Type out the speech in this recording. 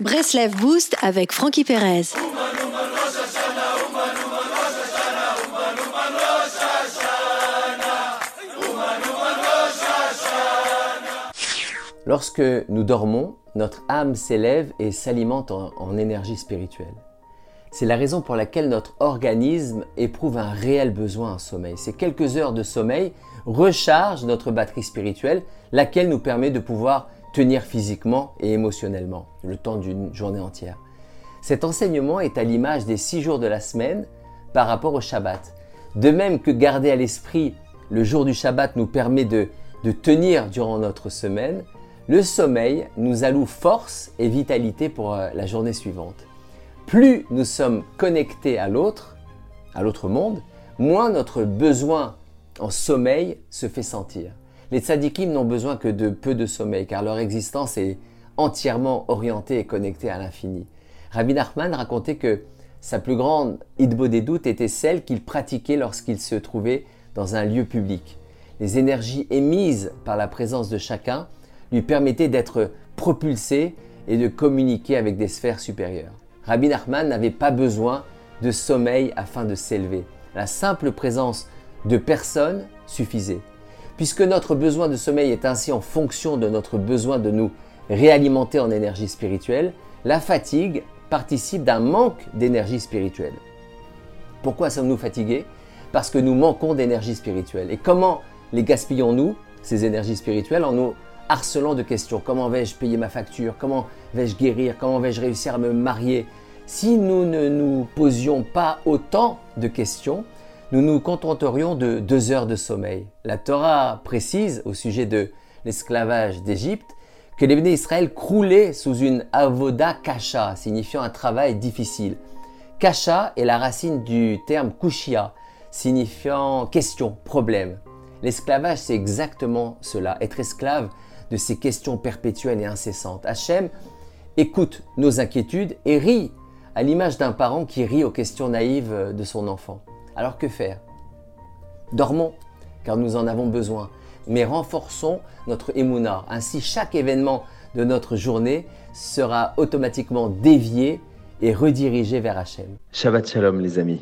Breslev Boost avec Frankie Perez. Lorsque nous dormons, notre âme s'élève et s'alimente en, énergie spirituelle. C'est la raison pour laquelle notre organisme éprouve un réel besoin en sommeil. Ces quelques heures de sommeil rechargent notre batterie spirituelle, laquelle nous permet de pouvoir tenir physiquement et émotionnellement le temps d'une journée entière. Cet enseignement est à l'image des six jours de la semaine par rapport au Shabbat. De même que garder à l'esprit le jour du Shabbat nous permet de, de tenir durant notre semaine, le sommeil nous alloue force et vitalité pour euh, la journée suivante. Plus nous sommes connectés à l'autre, à l'autre monde, moins notre besoin en sommeil se fait sentir. Les tzadikim n'ont besoin que de peu de sommeil car leur existence est entièrement orientée et connectée à l'infini. Rabbi Nachman racontait que sa plus grande idbo des doutes était celle qu'il pratiquait lorsqu'il se trouvait dans un lieu public. Les énergies émises par la présence de chacun lui permettait d'être propulsé et de communiquer avec des sphères supérieures. Rabbi Nachman n'avait pas besoin de sommeil afin de s'élever. La simple présence de personnes suffisait. Puisque notre besoin de sommeil est ainsi en fonction de notre besoin de nous réalimenter en énergie spirituelle, la fatigue participe d'un manque d'énergie spirituelle. Pourquoi sommes-nous fatigués? Parce que nous manquons d'énergie spirituelle. Et comment les gaspillons-nous, ces énergies spirituelles, en nous harcelant de questions? Comment vais-je payer ma facture? Comment vais-je guérir? Comment vais-je réussir à me marier? Si nous ne nous posions pas autant de questions, nous nous contenterions de deux heures de sommeil. La Torah précise au sujet de l'esclavage d'Égypte que les bénis Israël croulaient sous une avoda kasha, signifiant un travail difficile. Kasha est la racine du terme kushia, signifiant question, problème. L'esclavage, c'est exactement cela. Être esclave, de ces questions perpétuelles et incessantes. Hachem écoute nos inquiétudes et rit à l'image d'un parent qui rit aux questions naïves de son enfant. Alors que faire? Dormons, car nous en avons besoin, mais renforçons notre émouna. Ainsi, chaque événement de notre journée sera automatiquement dévié et redirigé vers Hachem. Shabbat Shalom les amis.